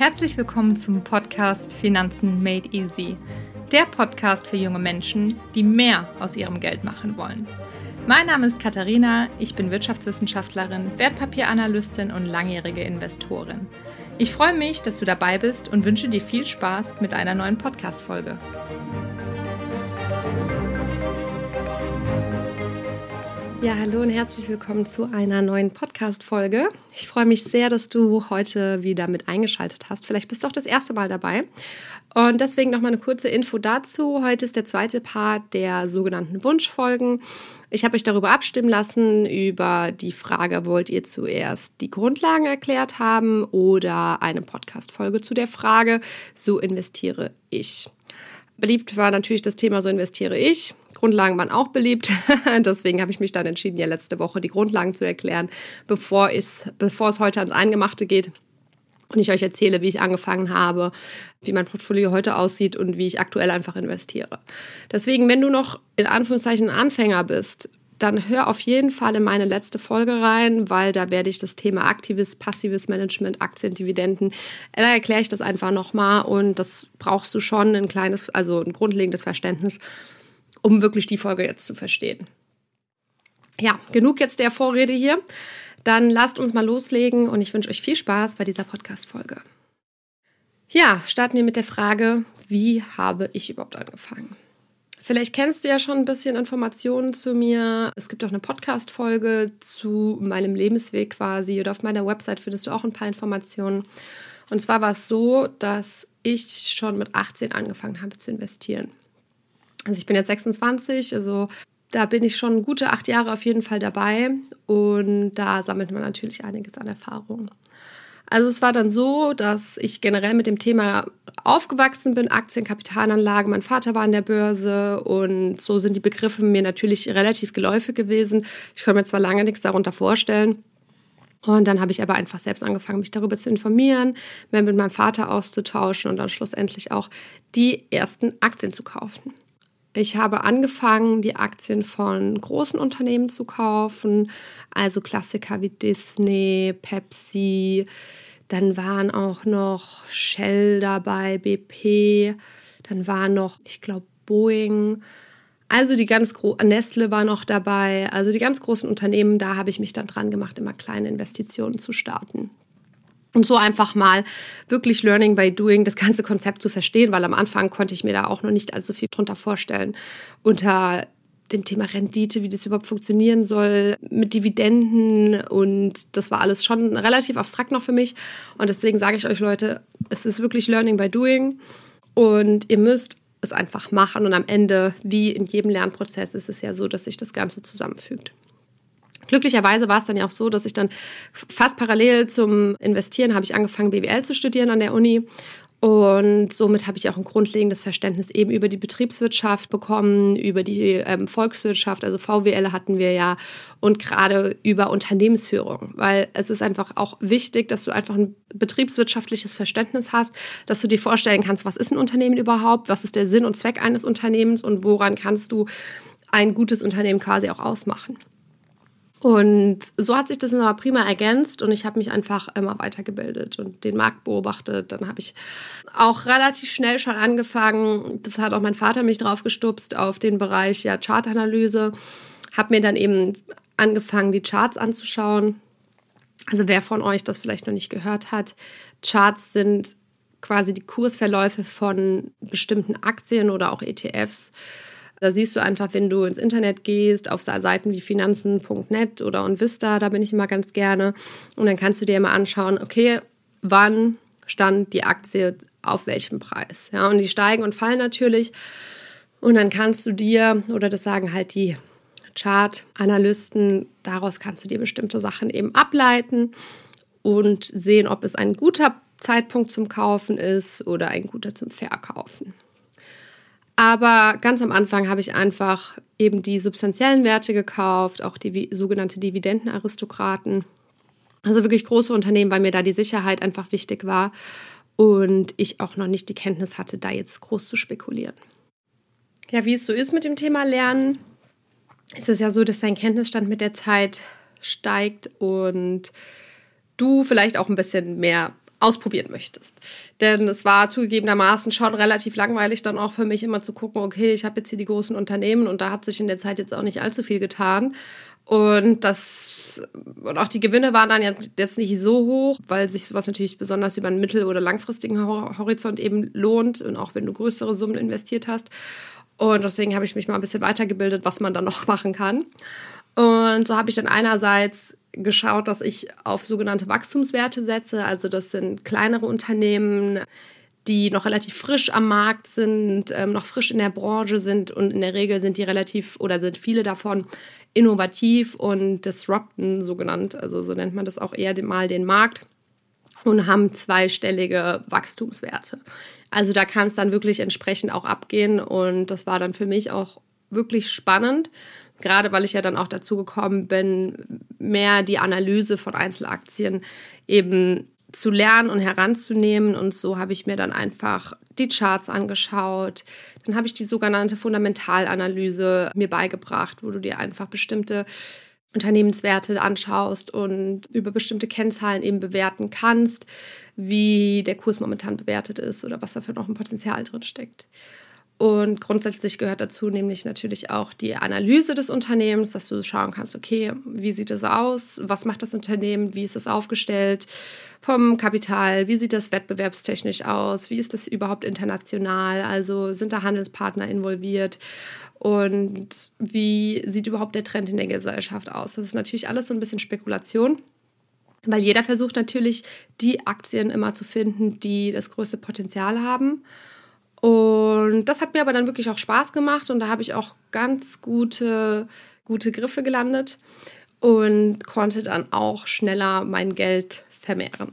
Herzlich willkommen zum Podcast Finanzen Made Easy. Der Podcast für junge Menschen, die mehr aus ihrem Geld machen wollen. Mein Name ist Katharina, ich bin Wirtschaftswissenschaftlerin, Wertpapieranalystin und langjährige Investorin. Ich freue mich, dass du dabei bist und wünsche dir viel Spaß mit einer neuen Podcast-Folge. Ja, hallo und herzlich willkommen zu einer neuen Podcast-Folge. Ich freue mich sehr, dass du heute wieder mit eingeschaltet hast. Vielleicht bist du auch das erste Mal dabei. Und deswegen nochmal eine kurze Info dazu. Heute ist der zweite Part der sogenannten Wunschfolgen. Ich habe euch darüber abstimmen lassen, über die Frage, wollt ihr zuerst die Grundlagen erklärt haben oder eine Podcast-Folge zu der Frage, so investiere ich. Beliebt war natürlich das Thema, so investiere ich. Grundlagen waren auch beliebt. Deswegen habe ich mich dann entschieden, ja letzte Woche die Grundlagen zu erklären, bevor es, bevor es heute ans Eingemachte geht. Und ich euch erzähle, wie ich angefangen habe, wie mein Portfolio heute aussieht und wie ich aktuell einfach investiere. Deswegen, wenn du noch in Anführungszeichen Anfänger bist, dann hör auf jeden Fall in meine letzte Folge rein, weil da werde ich das Thema aktives, passives Management, Aktien, Dividenden, da erkläre ich das einfach nochmal und das brauchst du schon ein kleines, also ein grundlegendes Verständnis, um wirklich die Folge jetzt zu verstehen. Ja, genug jetzt der Vorrede hier. Dann lasst uns mal loslegen und ich wünsche euch viel Spaß bei dieser Podcast-Folge. Ja, starten wir mit der Frage, wie habe ich überhaupt angefangen? Vielleicht kennst du ja schon ein bisschen Informationen zu mir. Es gibt auch eine Podcast-Folge zu meinem Lebensweg quasi oder auf meiner Website findest du auch ein paar Informationen. Und zwar war es so, dass ich schon mit 18 angefangen habe zu investieren. Also ich bin jetzt 26, also da bin ich schon gute acht Jahre auf jeden Fall dabei und da sammelt man natürlich einiges an Erfahrung. Also es war dann so, dass ich generell mit dem Thema aufgewachsen bin, Aktien, Kapitalanlagen. Mein Vater war an der Börse und so sind die Begriffe mir natürlich relativ geläufig gewesen. Ich konnte mir zwar lange nichts darunter vorstellen. Und dann habe ich aber einfach selbst angefangen, mich darüber zu informieren, mehr mit meinem Vater auszutauschen und dann schlussendlich auch die ersten Aktien zu kaufen. Ich habe angefangen, die Aktien von großen Unternehmen zu kaufen, also Klassiker wie Disney, Pepsi. Dann waren auch noch Shell dabei, BP. Dann war noch, ich glaube, Boeing. Also die ganz großen, Nestle war noch dabei. Also die ganz großen Unternehmen, da habe ich mich dann dran gemacht, immer kleine Investitionen zu starten. Und so einfach mal wirklich Learning by Doing, das ganze Konzept zu verstehen, weil am Anfang konnte ich mir da auch noch nicht allzu viel drunter vorstellen. Unter dem Thema Rendite, wie das überhaupt funktionieren soll, mit Dividenden und das war alles schon relativ abstrakt noch für mich. Und deswegen sage ich euch Leute, es ist wirklich Learning by Doing und ihr müsst es einfach machen und am Ende, wie in jedem Lernprozess, ist es ja so, dass sich das Ganze zusammenfügt. Glücklicherweise war es dann ja auch so, dass ich dann fast parallel zum Investieren habe ich angefangen, BWL zu studieren an der Uni. Und somit habe ich auch ein grundlegendes Verständnis eben über die Betriebswirtschaft bekommen, über die ähm, Volkswirtschaft, also VWL hatten wir ja, und gerade über Unternehmensführung, weil es ist einfach auch wichtig, dass du einfach ein betriebswirtschaftliches Verständnis hast, dass du dir vorstellen kannst, was ist ein Unternehmen überhaupt, was ist der Sinn und Zweck eines Unternehmens und woran kannst du ein gutes Unternehmen quasi auch ausmachen. Und so hat sich das immer prima ergänzt und ich habe mich einfach immer weitergebildet und den Markt beobachtet. Dann habe ich auch relativ schnell schon angefangen, das hat auch mein Vater mich drauf gestupst, auf den Bereich ja, Chartanalyse. Habe mir dann eben angefangen, die Charts anzuschauen. Also wer von euch das vielleicht noch nicht gehört hat, Charts sind quasi die Kursverläufe von bestimmten Aktien oder auch ETFs da siehst du einfach, wenn du ins Internet gehst, auf Seiten wie finanzen.net oder Onvista, da bin ich immer ganz gerne. Und dann kannst du dir immer anschauen, okay, wann stand die Aktie auf welchem Preis. Ja, und die steigen und fallen natürlich. Und dann kannst du dir, oder das sagen halt die Chart-Analysten, daraus kannst du dir bestimmte Sachen eben ableiten und sehen, ob es ein guter Zeitpunkt zum Kaufen ist oder ein guter zum Verkaufen. Aber ganz am Anfang habe ich einfach eben die substanziellen Werte gekauft, auch die sogenannte Dividendenaristokraten. Also wirklich große Unternehmen, weil mir da die Sicherheit einfach wichtig war und ich auch noch nicht die Kenntnis hatte, da jetzt groß zu spekulieren. Ja, wie es so ist mit dem Thema Lernen, ist es ja so, dass dein Kenntnisstand mit der Zeit steigt und du vielleicht auch ein bisschen mehr ausprobieren möchtest. Denn es war zugegebenermaßen schon relativ langweilig dann auch für mich immer zu gucken, okay, ich habe jetzt hier die großen Unternehmen und da hat sich in der Zeit jetzt auch nicht allzu viel getan. Und das und auch die Gewinne waren dann jetzt nicht so hoch, weil sich sowas natürlich besonders über einen mittel- oder langfristigen Horizont eben lohnt und auch wenn du größere Summen investiert hast. Und deswegen habe ich mich mal ein bisschen weitergebildet, was man dann noch machen kann. Und so habe ich dann einerseits geschaut, dass ich auf sogenannte Wachstumswerte setze. Also das sind kleinere Unternehmen, die noch relativ frisch am Markt sind, ähm, noch frisch in der Branche sind und in der Regel sind die relativ oder sind viele davon innovativ und disrupten, so genannt. Also so nennt man das auch eher mal den Markt und haben zweistellige Wachstumswerte. Also da kann es dann wirklich entsprechend auch abgehen und das war dann für mich auch wirklich spannend, gerade weil ich ja dann auch dazu gekommen bin, mehr die Analyse von Einzelaktien eben zu lernen und heranzunehmen. Und so habe ich mir dann einfach die Charts angeschaut. Dann habe ich die sogenannte Fundamentalanalyse mir beigebracht, wo du dir einfach bestimmte Unternehmenswerte anschaust und über bestimmte Kennzahlen eben bewerten kannst, wie der Kurs momentan bewertet ist oder was da für noch ein Potenzial drin steckt. Und grundsätzlich gehört dazu nämlich natürlich auch die Analyse des Unternehmens, dass du schauen kannst, okay, wie sieht es aus? Was macht das Unternehmen? Wie ist es aufgestellt? Vom Kapital, wie sieht das wettbewerbstechnisch aus? Wie ist das überhaupt international? Also sind da Handelspartner involviert? Und wie sieht überhaupt der Trend in der Gesellschaft aus? Das ist natürlich alles so ein bisschen Spekulation. Weil jeder versucht natürlich, die Aktien immer zu finden, die das größte Potenzial haben. Und das hat mir aber dann wirklich auch Spaß gemacht und da habe ich auch ganz gute, gute Griffe gelandet und konnte dann auch schneller mein Geld vermehren.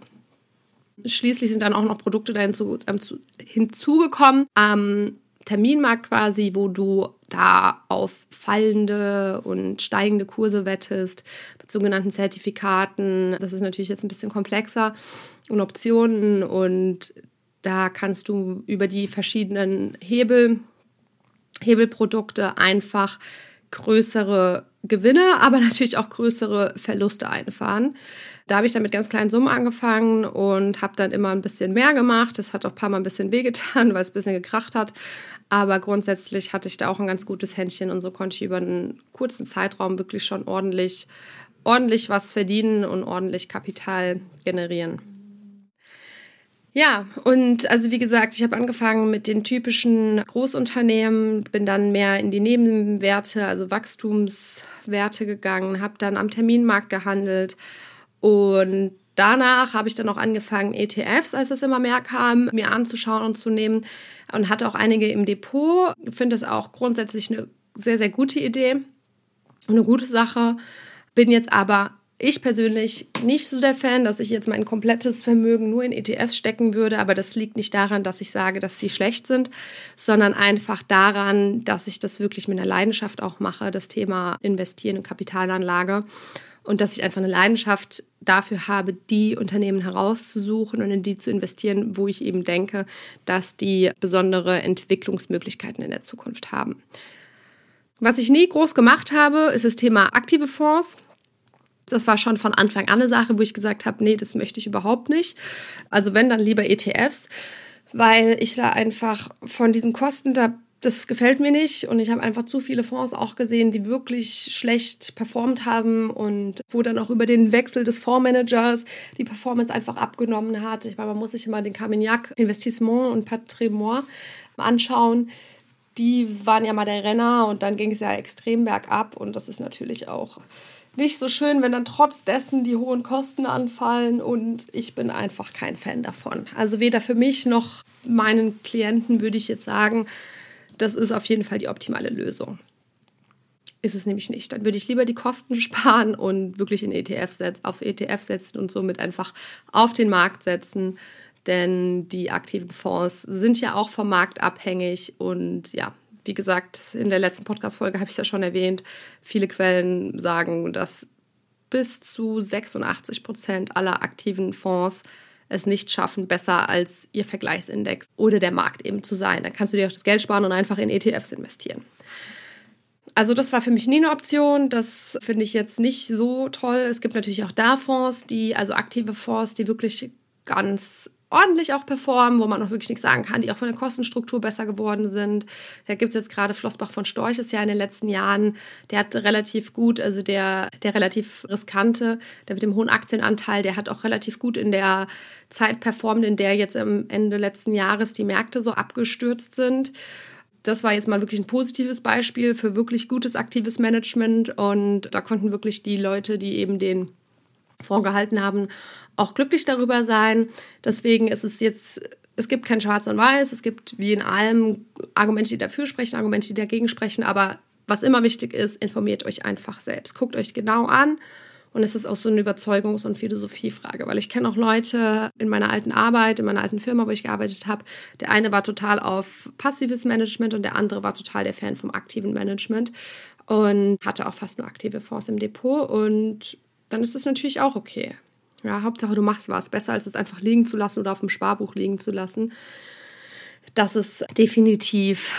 Schließlich sind dann auch noch Produkte da hinzu, ähm, hinzugekommen am Terminmarkt quasi, wo du da auf fallende und steigende Kurse wettest, mit sogenannten Zertifikaten. Das ist natürlich jetzt ein bisschen komplexer und Optionen und da kannst du über die verschiedenen Hebel, Hebelprodukte einfach größere Gewinne, aber natürlich auch größere Verluste einfahren. Da habe ich dann mit ganz kleinen Summen angefangen und habe dann immer ein bisschen mehr gemacht. Das hat auch ein paar Mal ein bisschen wehgetan, weil es ein bisschen gekracht hat. Aber grundsätzlich hatte ich da auch ein ganz gutes Händchen und so konnte ich über einen kurzen Zeitraum wirklich schon ordentlich, ordentlich was verdienen und ordentlich Kapital generieren. Ja, und also wie gesagt, ich habe angefangen mit den typischen Großunternehmen, bin dann mehr in die Nebenwerte, also Wachstumswerte gegangen, habe dann am Terminmarkt gehandelt und danach habe ich dann auch angefangen, ETFs, als es immer mehr kam, mir anzuschauen und zu nehmen und hatte auch einige im Depot. Ich finde das auch grundsätzlich eine sehr, sehr gute Idee, eine gute Sache. Bin jetzt aber ich persönlich nicht so der Fan, dass ich jetzt mein komplettes Vermögen nur in ETFs stecken würde, aber das liegt nicht daran, dass ich sage, dass sie schlecht sind, sondern einfach daran, dass ich das wirklich mit einer Leidenschaft auch mache, das Thema Investieren und Kapitalanlage und dass ich einfach eine Leidenschaft dafür habe, die Unternehmen herauszusuchen und in die zu investieren, wo ich eben denke, dass die besondere Entwicklungsmöglichkeiten in der Zukunft haben. Was ich nie groß gemacht habe, ist das Thema aktive Fonds das war schon von Anfang an eine Sache, wo ich gesagt habe, nee, das möchte ich überhaupt nicht. Also wenn, dann lieber ETFs, weil ich da einfach von diesen Kosten, da, das gefällt mir nicht. Und ich habe einfach zu viele Fonds auch gesehen, die wirklich schlecht performt haben und wo dann auch über den Wechsel des Fondsmanagers die Performance einfach abgenommen hat. Ich meine, man muss sich immer den Carmignac Investissement und Patrimoine anschauen die waren ja mal der Renner und dann ging es ja extrem bergab und das ist natürlich auch nicht so schön, wenn dann trotz dessen die hohen Kosten anfallen und ich bin einfach kein Fan davon. Also weder für mich noch meinen Klienten würde ich jetzt sagen, das ist auf jeden Fall die optimale Lösung. Ist es nämlich nicht. Dann würde ich lieber die Kosten sparen und wirklich in ETF auf ETF setzen und somit einfach auf den Markt setzen. Denn die aktiven Fonds sind ja auch vom Markt abhängig und ja, wie gesagt, in der letzten Podcast-Folge habe ich es ja schon erwähnt, viele Quellen sagen, dass bis zu 86 Prozent aller aktiven Fonds es nicht schaffen, besser als ihr Vergleichsindex oder der Markt eben zu sein. Dann kannst du dir auch das Geld sparen und einfach in ETFs investieren. Also das war für mich nie eine Option. Das finde ich jetzt nicht so toll. Es gibt natürlich auch da Fonds, die, also aktive Fonds, die wirklich ganz ordentlich auch performen, wo man auch wirklich nichts sagen kann, die auch von der Kostenstruktur besser geworden sind. Da gibt es jetzt gerade Flossbach von Storch ist ja in den letzten Jahren, der hat relativ gut, also der, der relativ riskante, der mit dem hohen Aktienanteil, der hat auch relativ gut in der Zeit performt, in der jetzt am Ende letzten Jahres die Märkte so abgestürzt sind. Das war jetzt mal wirklich ein positives Beispiel für wirklich gutes aktives Management und da konnten wirklich die Leute, die eben den vorgehalten haben, auch glücklich darüber sein. Deswegen ist es jetzt, es gibt kein Schwarz und Weiß, es gibt wie in allem Argumente, die dafür sprechen, Argumente, die dagegen sprechen, aber was immer wichtig ist, informiert euch einfach selbst. Guckt euch genau an. Und es ist auch so eine Überzeugungs- und Philosophiefrage, weil ich kenne auch Leute in meiner alten Arbeit, in meiner alten Firma, wo ich gearbeitet habe. Der eine war total auf passives Management und der andere war total der Fan vom aktiven Management und hatte auch fast nur aktive Fonds im Depot. Und dann ist das natürlich auch okay. Ja, Hauptsache du machst was. Besser als es einfach liegen zu lassen oder auf dem Sparbuch liegen zu lassen. Das ist definitiv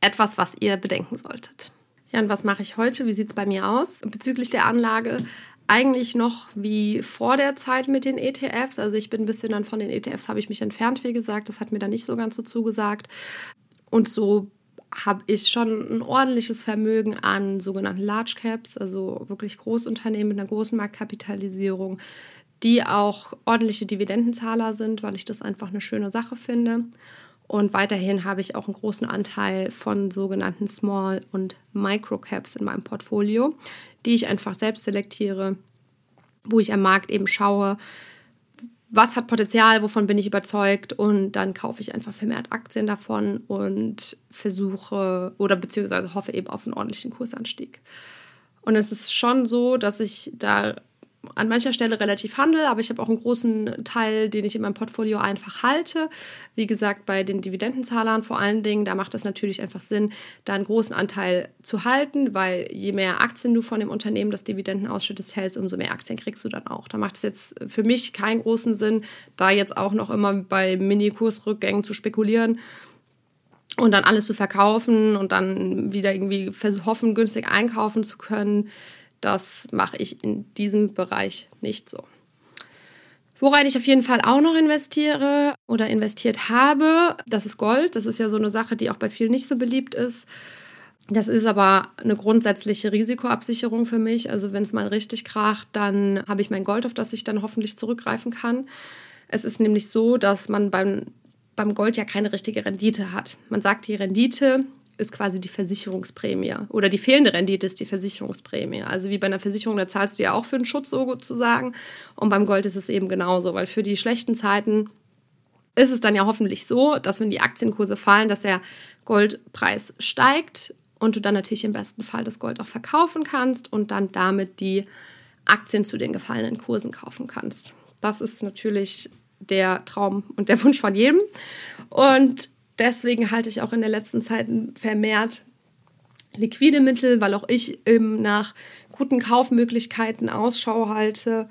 etwas, was ihr bedenken solltet. Ja, und was mache ich heute? Wie sieht es bei mir aus? Bezüglich der Anlage eigentlich noch wie vor der Zeit mit den ETFs. Also ich bin ein bisschen dann von den ETFs habe ich mich entfernt, wie gesagt. Das hat mir dann nicht so ganz so zugesagt. Und so habe ich schon ein ordentliches Vermögen an sogenannten Large Caps, also wirklich Großunternehmen mit einer großen Marktkapitalisierung, die auch ordentliche Dividendenzahler sind, weil ich das einfach eine schöne Sache finde. Und weiterhin habe ich auch einen großen Anteil von sogenannten Small- und Micro-Caps in meinem Portfolio, die ich einfach selbst selektiere, wo ich am Markt eben schaue, was hat Potenzial, wovon bin ich überzeugt und dann kaufe ich einfach vermehrt Aktien davon und versuche oder beziehungsweise hoffe eben auf einen ordentlichen Kursanstieg. Und es ist schon so, dass ich da an mancher Stelle relativ handel, aber ich habe auch einen großen Teil, den ich in meinem Portfolio einfach halte. Wie gesagt, bei den Dividendenzahlern vor allen Dingen, da macht es natürlich einfach Sinn, da einen großen Anteil zu halten, weil je mehr Aktien du von dem Unternehmen, das Dividenden ausschüttest, hältst, umso mehr Aktien kriegst du dann auch. Da macht es jetzt für mich keinen großen Sinn, da jetzt auch noch immer bei Mini-Kursrückgängen zu spekulieren und dann alles zu verkaufen und dann wieder irgendwie hoffen, günstig einkaufen zu können. Das mache ich in diesem Bereich nicht so. Worein ich auf jeden Fall auch noch investiere oder investiert habe, das ist Gold. Das ist ja so eine Sache, die auch bei vielen nicht so beliebt ist. Das ist aber eine grundsätzliche Risikoabsicherung für mich. Also wenn es mal richtig kracht, dann habe ich mein Gold, auf das ich dann hoffentlich zurückgreifen kann. Es ist nämlich so, dass man beim, beim Gold ja keine richtige Rendite hat. Man sagt, die Rendite ist quasi die Versicherungsprämie oder die fehlende Rendite ist die Versicherungsprämie. Also wie bei einer Versicherung, da zahlst du ja auch für einen Schutz sozusagen und beim Gold ist es eben genauso, weil für die schlechten Zeiten ist es dann ja hoffentlich so, dass wenn die Aktienkurse fallen, dass der Goldpreis steigt und du dann natürlich im besten Fall das Gold auch verkaufen kannst und dann damit die Aktien zu den gefallenen Kursen kaufen kannst. Das ist natürlich der Traum und der Wunsch von jedem. Und deswegen halte ich auch in der letzten Zeit vermehrt liquide Mittel, weil auch ich eben nach guten Kaufmöglichkeiten Ausschau halte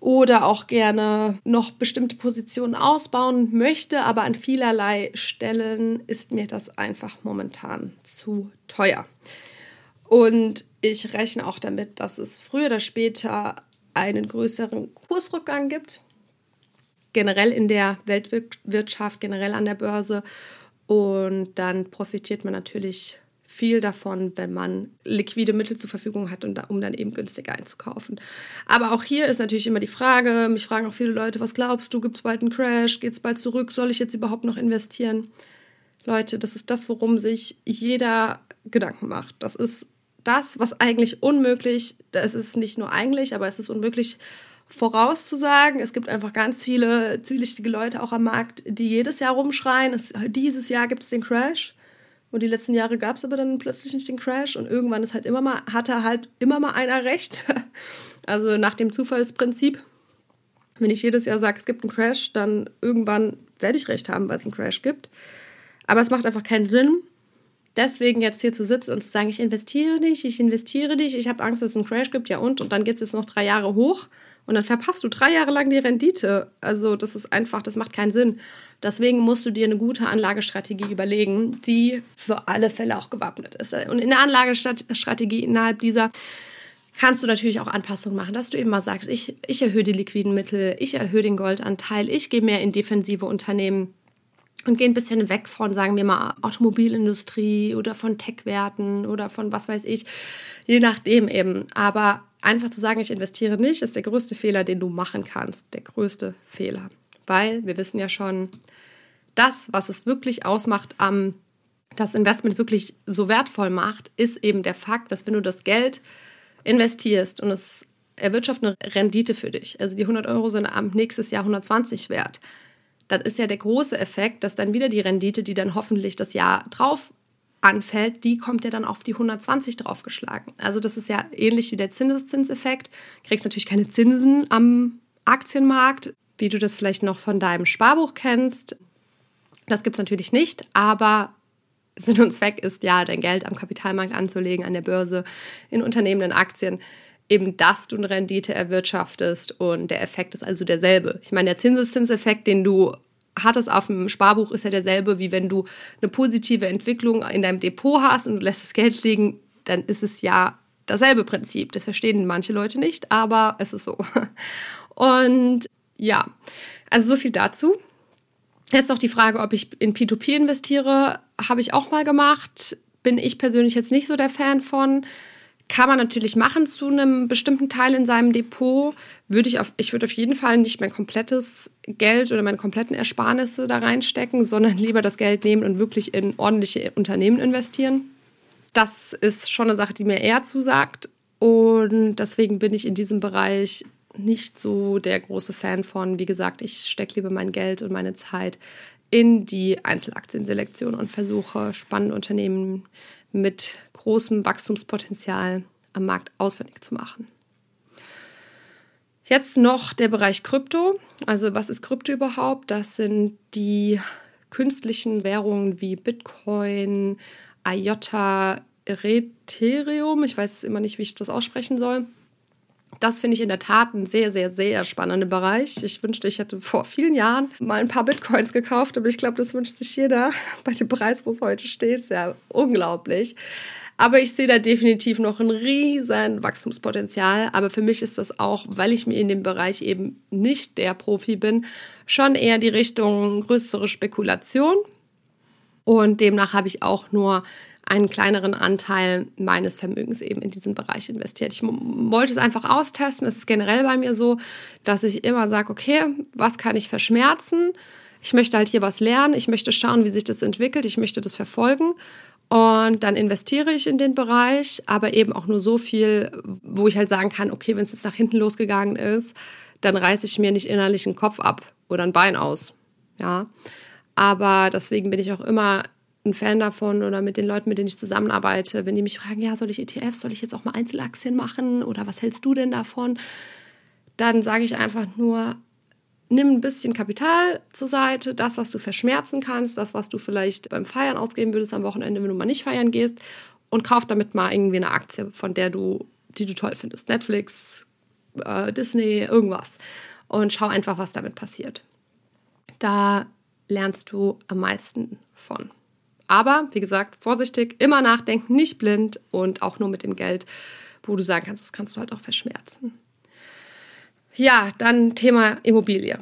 oder auch gerne noch bestimmte Positionen ausbauen möchte, aber an vielerlei Stellen ist mir das einfach momentan zu teuer. Und ich rechne auch damit, dass es früher oder später einen größeren Kursrückgang gibt generell in der Weltwirtschaft, generell an der Börse. Und dann profitiert man natürlich viel davon, wenn man liquide Mittel zur Verfügung hat, um dann eben günstiger einzukaufen. Aber auch hier ist natürlich immer die Frage, mich fragen auch viele Leute, was glaubst du, gibt es bald einen Crash, geht es bald zurück, soll ich jetzt überhaupt noch investieren? Leute, das ist das, worum sich jeder Gedanken macht. Das ist das, was eigentlich unmöglich, es ist nicht nur eigentlich, aber es ist unmöglich vorauszusagen. Es gibt einfach ganz viele zwielichtige Leute auch am Markt, die jedes Jahr rumschreien, es, dieses Jahr gibt es den Crash. Und die letzten Jahre gab es aber dann plötzlich nicht den Crash und irgendwann ist halt immer mal, hatte halt immer mal einer recht. Also nach dem Zufallsprinzip. Wenn ich jedes Jahr sage, es gibt einen Crash, dann irgendwann werde ich recht haben, weil es einen Crash gibt. Aber es macht einfach keinen Sinn, deswegen jetzt hier zu sitzen und zu sagen, ich investiere nicht, ich investiere nicht, ich habe Angst, dass es einen Crash gibt, ja und, und dann geht es jetzt noch drei Jahre hoch und dann verpasst du drei Jahre lang die Rendite. Also das ist einfach, das macht keinen Sinn. Deswegen musst du dir eine gute Anlagestrategie überlegen, die für alle Fälle auch gewappnet ist. Und in der Anlagestrategie innerhalb dieser kannst du natürlich auch Anpassungen machen, dass du eben mal sagst, ich, ich erhöhe die liquiden Mittel, ich erhöhe den Goldanteil, ich gehe mehr in defensive Unternehmen und gehe ein bisschen weg von, sagen wir mal, Automobilindustrie oder von Tech-Werten oder von was weiß ich, je nachdem eben. Aber einfach zu sagen, ich investiere nicht, ist der größte Fehler, den du machen kannst. Der größte Fehler. Weil wir wissen ja schon, das, was es wirklich ausmacht am das Investment wirklich so wertvoll macht, ist eben der Fakt, dass wenn du das Geld investierst und es erwirtschaftet eine Rendite für dich, also die 100 Euro sind am nächstes Jahr 120 wert, dann ist ja der große Effekt, dass dann wieder die Rendite, die dann hoffentlich das Jahr drauf anfällt, die kommt ja dann auf die 120 draufgeschlagen. Also das ist ja ähnlich wie der Zinseszinseffekt. Du kriegst natürlich keine Zinsen am Aktienmarkt, wie du das vielleicht noch von deinem Sparbuch kennst. Das gibt es natürlich nicht, aber Sinn und Zweck ist ja, dein Geld am Kapitalmarkt anzulegen, an der Börse, in Unternehmen, in Aktien, eben dass du eine Rendite erwirtschaftest und der Effekt ist also derselbe. Ich meine, der Zinseszinseffekt, den du hattest auf dem Sparbuch, ist ja derselbe, wie wenn du eine positive Entwicklung in deinem Depot hast und du lässt das Geld liegen, dann ist es ja dasselbe Prinzip. Das verstehen manche Leute nicht, aber es ist so. Und ja, also so viel dazu. Jetzt noch die Frage, ob ich in P2P investiere, habe ich auch mal gemacht. Bin ich persönlich jetzt nicht so der Fan von. Kann man natürlich machen zu einem bestimmten Teil in seinem Depot. Würde ich auf, ich würde auf jeden Fall nicht mein komplettes Geld oder meine kompletten Ersparnisse da reinstecken, sondern lieber das Geld nehmen und wirklich in ordentliche Unternehmen investieren. Das ist schon eine Sache, die mir eher zusagt. Und deswegen bin ich in diesem Bereich nicht so der große Fan von. Wie gesagt, ich stecke lieber mein Geld und meine Zeit in die Einzelaktienselektion und versuche spannende Unternehmen mit großem Wachstumspotenzial am Markt ausfindig zu machen. Jetzt noch der Bereich Krypto. Also was ist Krypto überhaupt? Das sind die künstlichen Währungen wie Bitcoin, IOTA, Ethereum. Ich weiß immer nicht, wie ich das aussprechen soll. Das finde ich in der Tat ein sehr, sehr, sehr spannender Bereich. Ich wünschte, ich hätte vor vielen Jahren mal ein paar Bitcoins gekauft, aber ich glaube, das wünscht sich jeder bei dem Preis, wo es heute steht. Ist ja unglaublich. Aber ich sehe da definitiv noch ein riesen Wachstumspotenzial. Aber für mich ist das auch, weil ich mir in dem Bereich eben nicht der Profi bin, schon eher die Richtung größere Spekulation. Und demnach habe ich auch nur einen kleineren Anteil meines Vermögens eben in diesen Bereich investiert. Ich wollte es einfach austesten. Es ist generell bei mir so, dass ich immer sage, okay, was kann ich verschmerzen? Ich möchte halt hier was lernen. Ich möchte schauen, wie sich das entwickelt. Ich möchte das verfolgen. Und dann investiere ich in den Bereich, aber eben auch nur so viel, wo ich halt sagen kann, okay, wenn es jetzt nach hinten losgegangen ist, dann reiße ich mir nicht innerlich einen Kopf ab oder ein Bein aus. Ja. Aber deswegen bin ich auch immer ein Fan davon oder mit den Leuten, mit denen ich zusammenarbeite, wenn die mich fragen, ja, soll ich ETFs, soll ich jetzt auch mal Einzelaktien machen oder was hältst du denn davon? Dann sage ich einfach nur, nimm ein bisschen Kapital zur Seite, das, was du verschmerzen kannst, das, was du vielleicht beim Feiern ausgeben würdest am Wochenende, wenn du mal nicht feiern gehst und kauf damit mal irgendwie eine Aktie, von der du, die du toll findest. Netflix, äh, Disney, irgendwas. Und schau einfach, was damit passiert. Da lernst du am meisten von. Aber wie gesagt, vorsichtig, immer nachdenken, nicht blind und auch nur mit dem Geld, wo du sagen kannst, das kannst du halt auch verschmerzen. Ja, dann Thema Immobilie.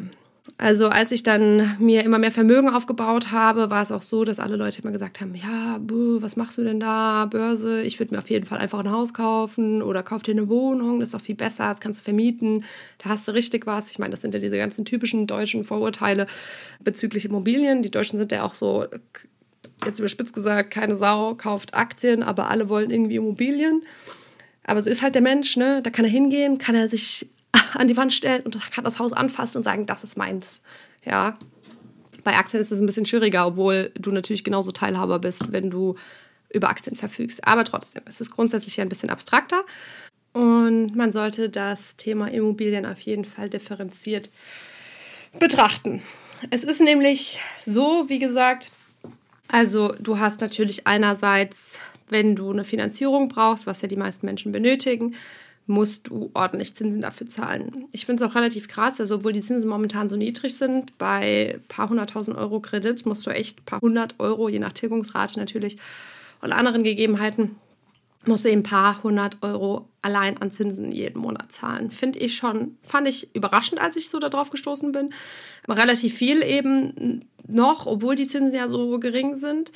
Also als ich dann mir immer mehr Vermögen aufgebaut habe, war es auch so, dass alle Leute immer gesagt haben, ja, was machst du denn da, Börse? Ich würde mir auf jeden Fall einfach ein Haus kaufen oder kauf dir eine Wohnung, das ist doch viel besser, das kannst du vermieten, da hast du richtig was. Ich meine, das sind ja diese ganzen typischen deutschen Vorurteile bezüglich Immobilien. Die Deutschen sind ja auch so jetzt überspitzt gesagt, keine Sau kauft Aktien, aber alle wollen irgendwie Immobilien. Aber so ist halt der Mensch, ne? Da kann er hingehen, kann er sich an die Wand stellen und kann das Haus anfassen und sagen, das ist meins. Ja. Bei Aktien ist es ein bisschen schwieriger, obwohl du natürlich genauso Teilhaber bist, wenn du über Aktien verfügst. Aber trotzdem, es ist grundsätzlich ja ein bisschen abstrakter. Und man sollte das Thema Immobilien auf jeden Fall differenziert betrachten. Es ist nämlich so, wie gesagt, also du hast natürlich einerseits, wenn du eine Finanzierung brauchst, was ja die meisten Menschen benötigen, musst du ordentlich Zinsen dafür zahlen. Ich finde es auch relativ krass, also obwohl die Zinsen momentan so niedrig sind, bei ein paar hunderttausend Euro Kredit musst du echt ein paar hundert Euro, je nach Tilgungsrate natürlich und anderen Gegebenheiten, musst du eben ein paar hundert Euro allein an Zinsen jeden Monat zahlen. Finde ich schon, fand ich überraschend, als ich so darauf gestoßen bin. Relativ viel eben noch, obwohl die Zinsen ja so gering sind.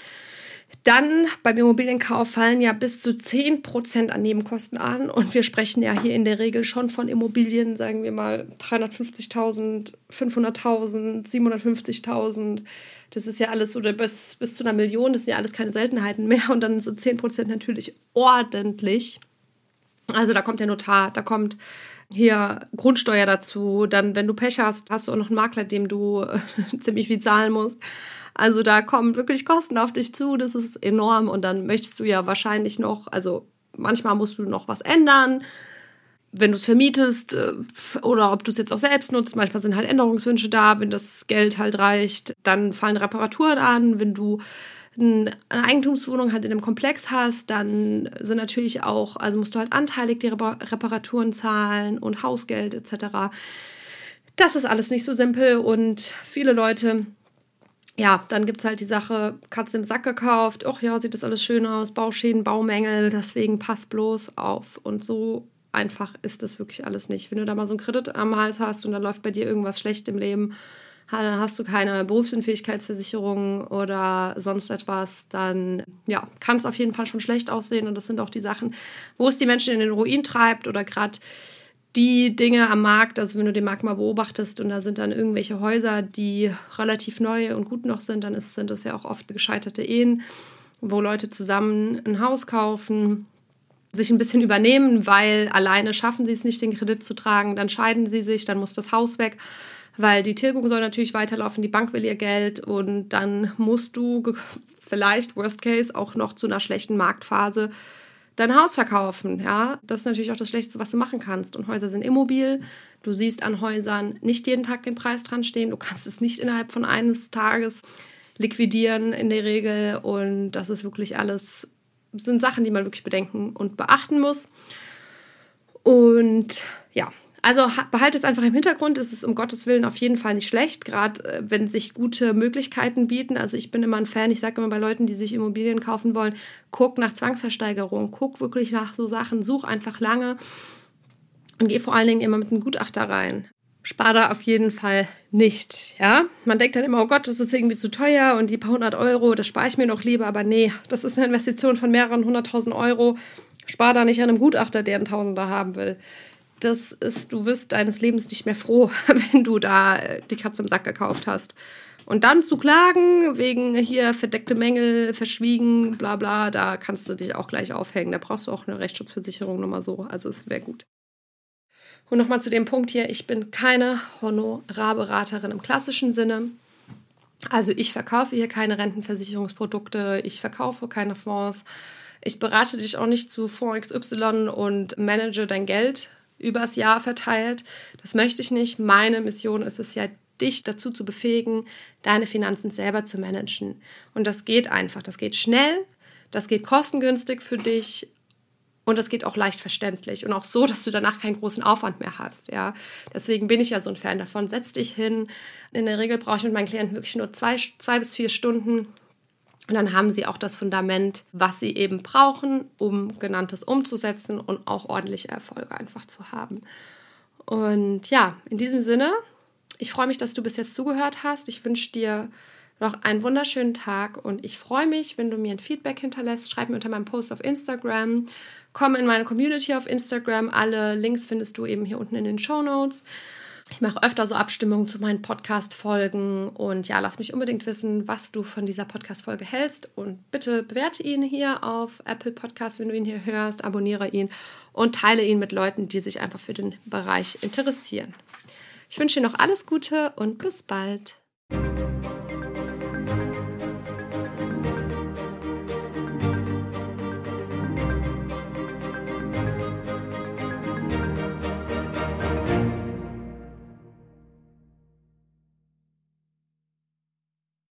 Dann beim Immobilienkauf fallen ja bis zu 10% an Nebenkosten an. Und wir sprechen ja hier in der Regel schon von Immobilien, sagen wir mal 350.000, 500.000, 750.000. Das ist ja alles, oder bis, bis zu einer Million, das sind ja alles keine Seltenheiten mehr. Und dann sind 10% natürlich ordentlich. Also da kommt der Notar, da kommt hier Grundsteuer dazu. Dann, wenn du Pech hast, hast du auch noch einen Makler, dem du ziemlich viel zahlen musst. Also da kommen wirklich Kosten auf dich zu, das ist enorm. Und dann möchtest du ja wahrscheinlich noch, also manchmal musst du noch was ändern, wenn du es vermietest äh, oder ob du es jetzt auch selbst nutzt. Manchmal sind halt Änderungswünsche da, wenn das Geld halt reicht. Dann fallen Reparaturen an. Wenn du eine Eigentumswohnung halt in einem Komplex hast, dann sind natürlich auch, also musst du halt anteilig die Reparaturen zahlen und Hausgeld etc. Das ist alles nicht so simpel und viele Leute ja, dann gibt es halt die Sache, Katze im Sack gekauft, ach ja, sieht das alles schön aus, Bauschäden, Baumängel, deswegen pass bloß auf. Und so einfach ist das wirklich alles nicht. Wenn du da mal so einen Kredit am Hals hast und dann läuft bei dir irgendwas schlecht im Leben, dann hast du keine Berufsunfähigkeitsversicherung oder sonst etwas, dann ja, kann es auf jeden Fall schon schlecht aussehen. Und das sind auch die Sachen, wo es die Menschen in den Ruin treibt oder gerade die Dinge am Markt, also wenn du den Markt mal beobachtest und da sind dann irgendwelche Häuser, die relativ neu und gut noch sind, dann ist, sind das ja auch oft gescheiterte Ehen, wo Leute zusammen ein Haus kaufen, sich ein bisschen übernehmen, weil alleine schaffen sie es nicht, den Kredit zu tragen, dann scheiden sie sich, dann muss das Haus weg, weil die Tilgung soll natürlich weiterlaufen, die Bank will ihr Geld und dann musst du vielleicht, worst case, auch noch zu einer schlechten Marktphase dein Haus verkaufen. Ja, das ist natürlich auch das Schlechteste, was du machen kannst. Und Häuser sind immobil. Du siehst an Häusern nicht jeden Tag den Preis dran stehen. Du kannst es nicht innerhalb von eines Tages liquidieren in der Regel. Und das ist wirklich alles, sind Sachen, die man wirklich bedenken und beachten muss. Und ja, also behalte es einfach im Hintergrund. Es ist um Gottes Willen auf jeden Fall nicht schlecht, gerade äh, wenn sich gute Möglichkeiten bieten. Also ich bin immer ein Fan, ich sage immer bei Leuten, die sich Immobilien kaufen wollen, guck nach Zwangsversteigerung, guck wirklich nach so Sachen, such einfach lange und geh vor allen Dingen immer mit einem Gutachter rein. Spar da auf jeden Fall nicht, ja. Man denkt dann immer, oh Gott, das ist irgendwie zu teuer und die paar hundert Euro, das spare ich mir noch lieber, aber nee, das ist eine Investition von mehreren hunderttausend Euro. Spar da nicht an einem Gutachter, der einen Tausender haben will das ist, du wirst deines Lebens nicht mehr froh, wenn du da äh, die Katze im Sack gekauft hast. Und dann zu klagen, wegen hier verdeckte Mängel, verschwiegen, bla bla, da kannst du dich auch gleich aufhängen. Da brauchst du auch eine Rechtsschutzversicherung nochmal so. Also es wäre gut. Und nochmal zu dem Punkt hier, ich bin keine Honorarberaterin im klassischen Sinne. Also ich verkaufe hier keine Rentenversicherungsprodukte, ich verkaufe keine Fonds. Ich berate dich auch nicht zu Fonds XY und manage dein Geld übers Jahr verteilt. Das möchte ich nicht. Meine Mission ist es ja, dich dazu zu befähigen, deine Finanzen selber zu managen. Und das geht einfach. Das geht schnell, das geht kostengünstig für dich und das geht auch leicht verständlich und auch so, dass du danach keinen großen Aufwand mehr hast. Ja, deswegen bin ich ja so ein Fan davon. Setz dich hin. In der Regel brauche ich mit meinen Klienten wirklich nur zwei, zwei bis vier Stunden und dann haben sie auch das Fundament, was sie eben brauchen, um genanntes umzusetzen und auch ordentliche Erfolge einfach zu haben. Und ja, in diesem Sinne, ich freue mich, dass du bis jetzt zugehört hast. Ich wünsche dir noch einen wunderschönen Tag und ich freue mich, wenn du mir ein Feedback hinterlässt. Schreib mir unter meinem Post auf Instagram. Komm in meine Community auf Instagram. Alle Links findest du eben hier unten in den Show Notes. Ich mache öfter so Abstimmungen zu meinen Podcast-Folgen und ja, lass mich unbedingt wissen, was du von dieser Podcast-Folge hältst und bitte bewerte ihn hier auf Apple Podcast, wenn du ihn hier hörst, abonniere ihn und teile ihn mit Leuten, die sich einfach für den Bereich interessieren. Ich wünsche dir noch alles Gute und bis bald.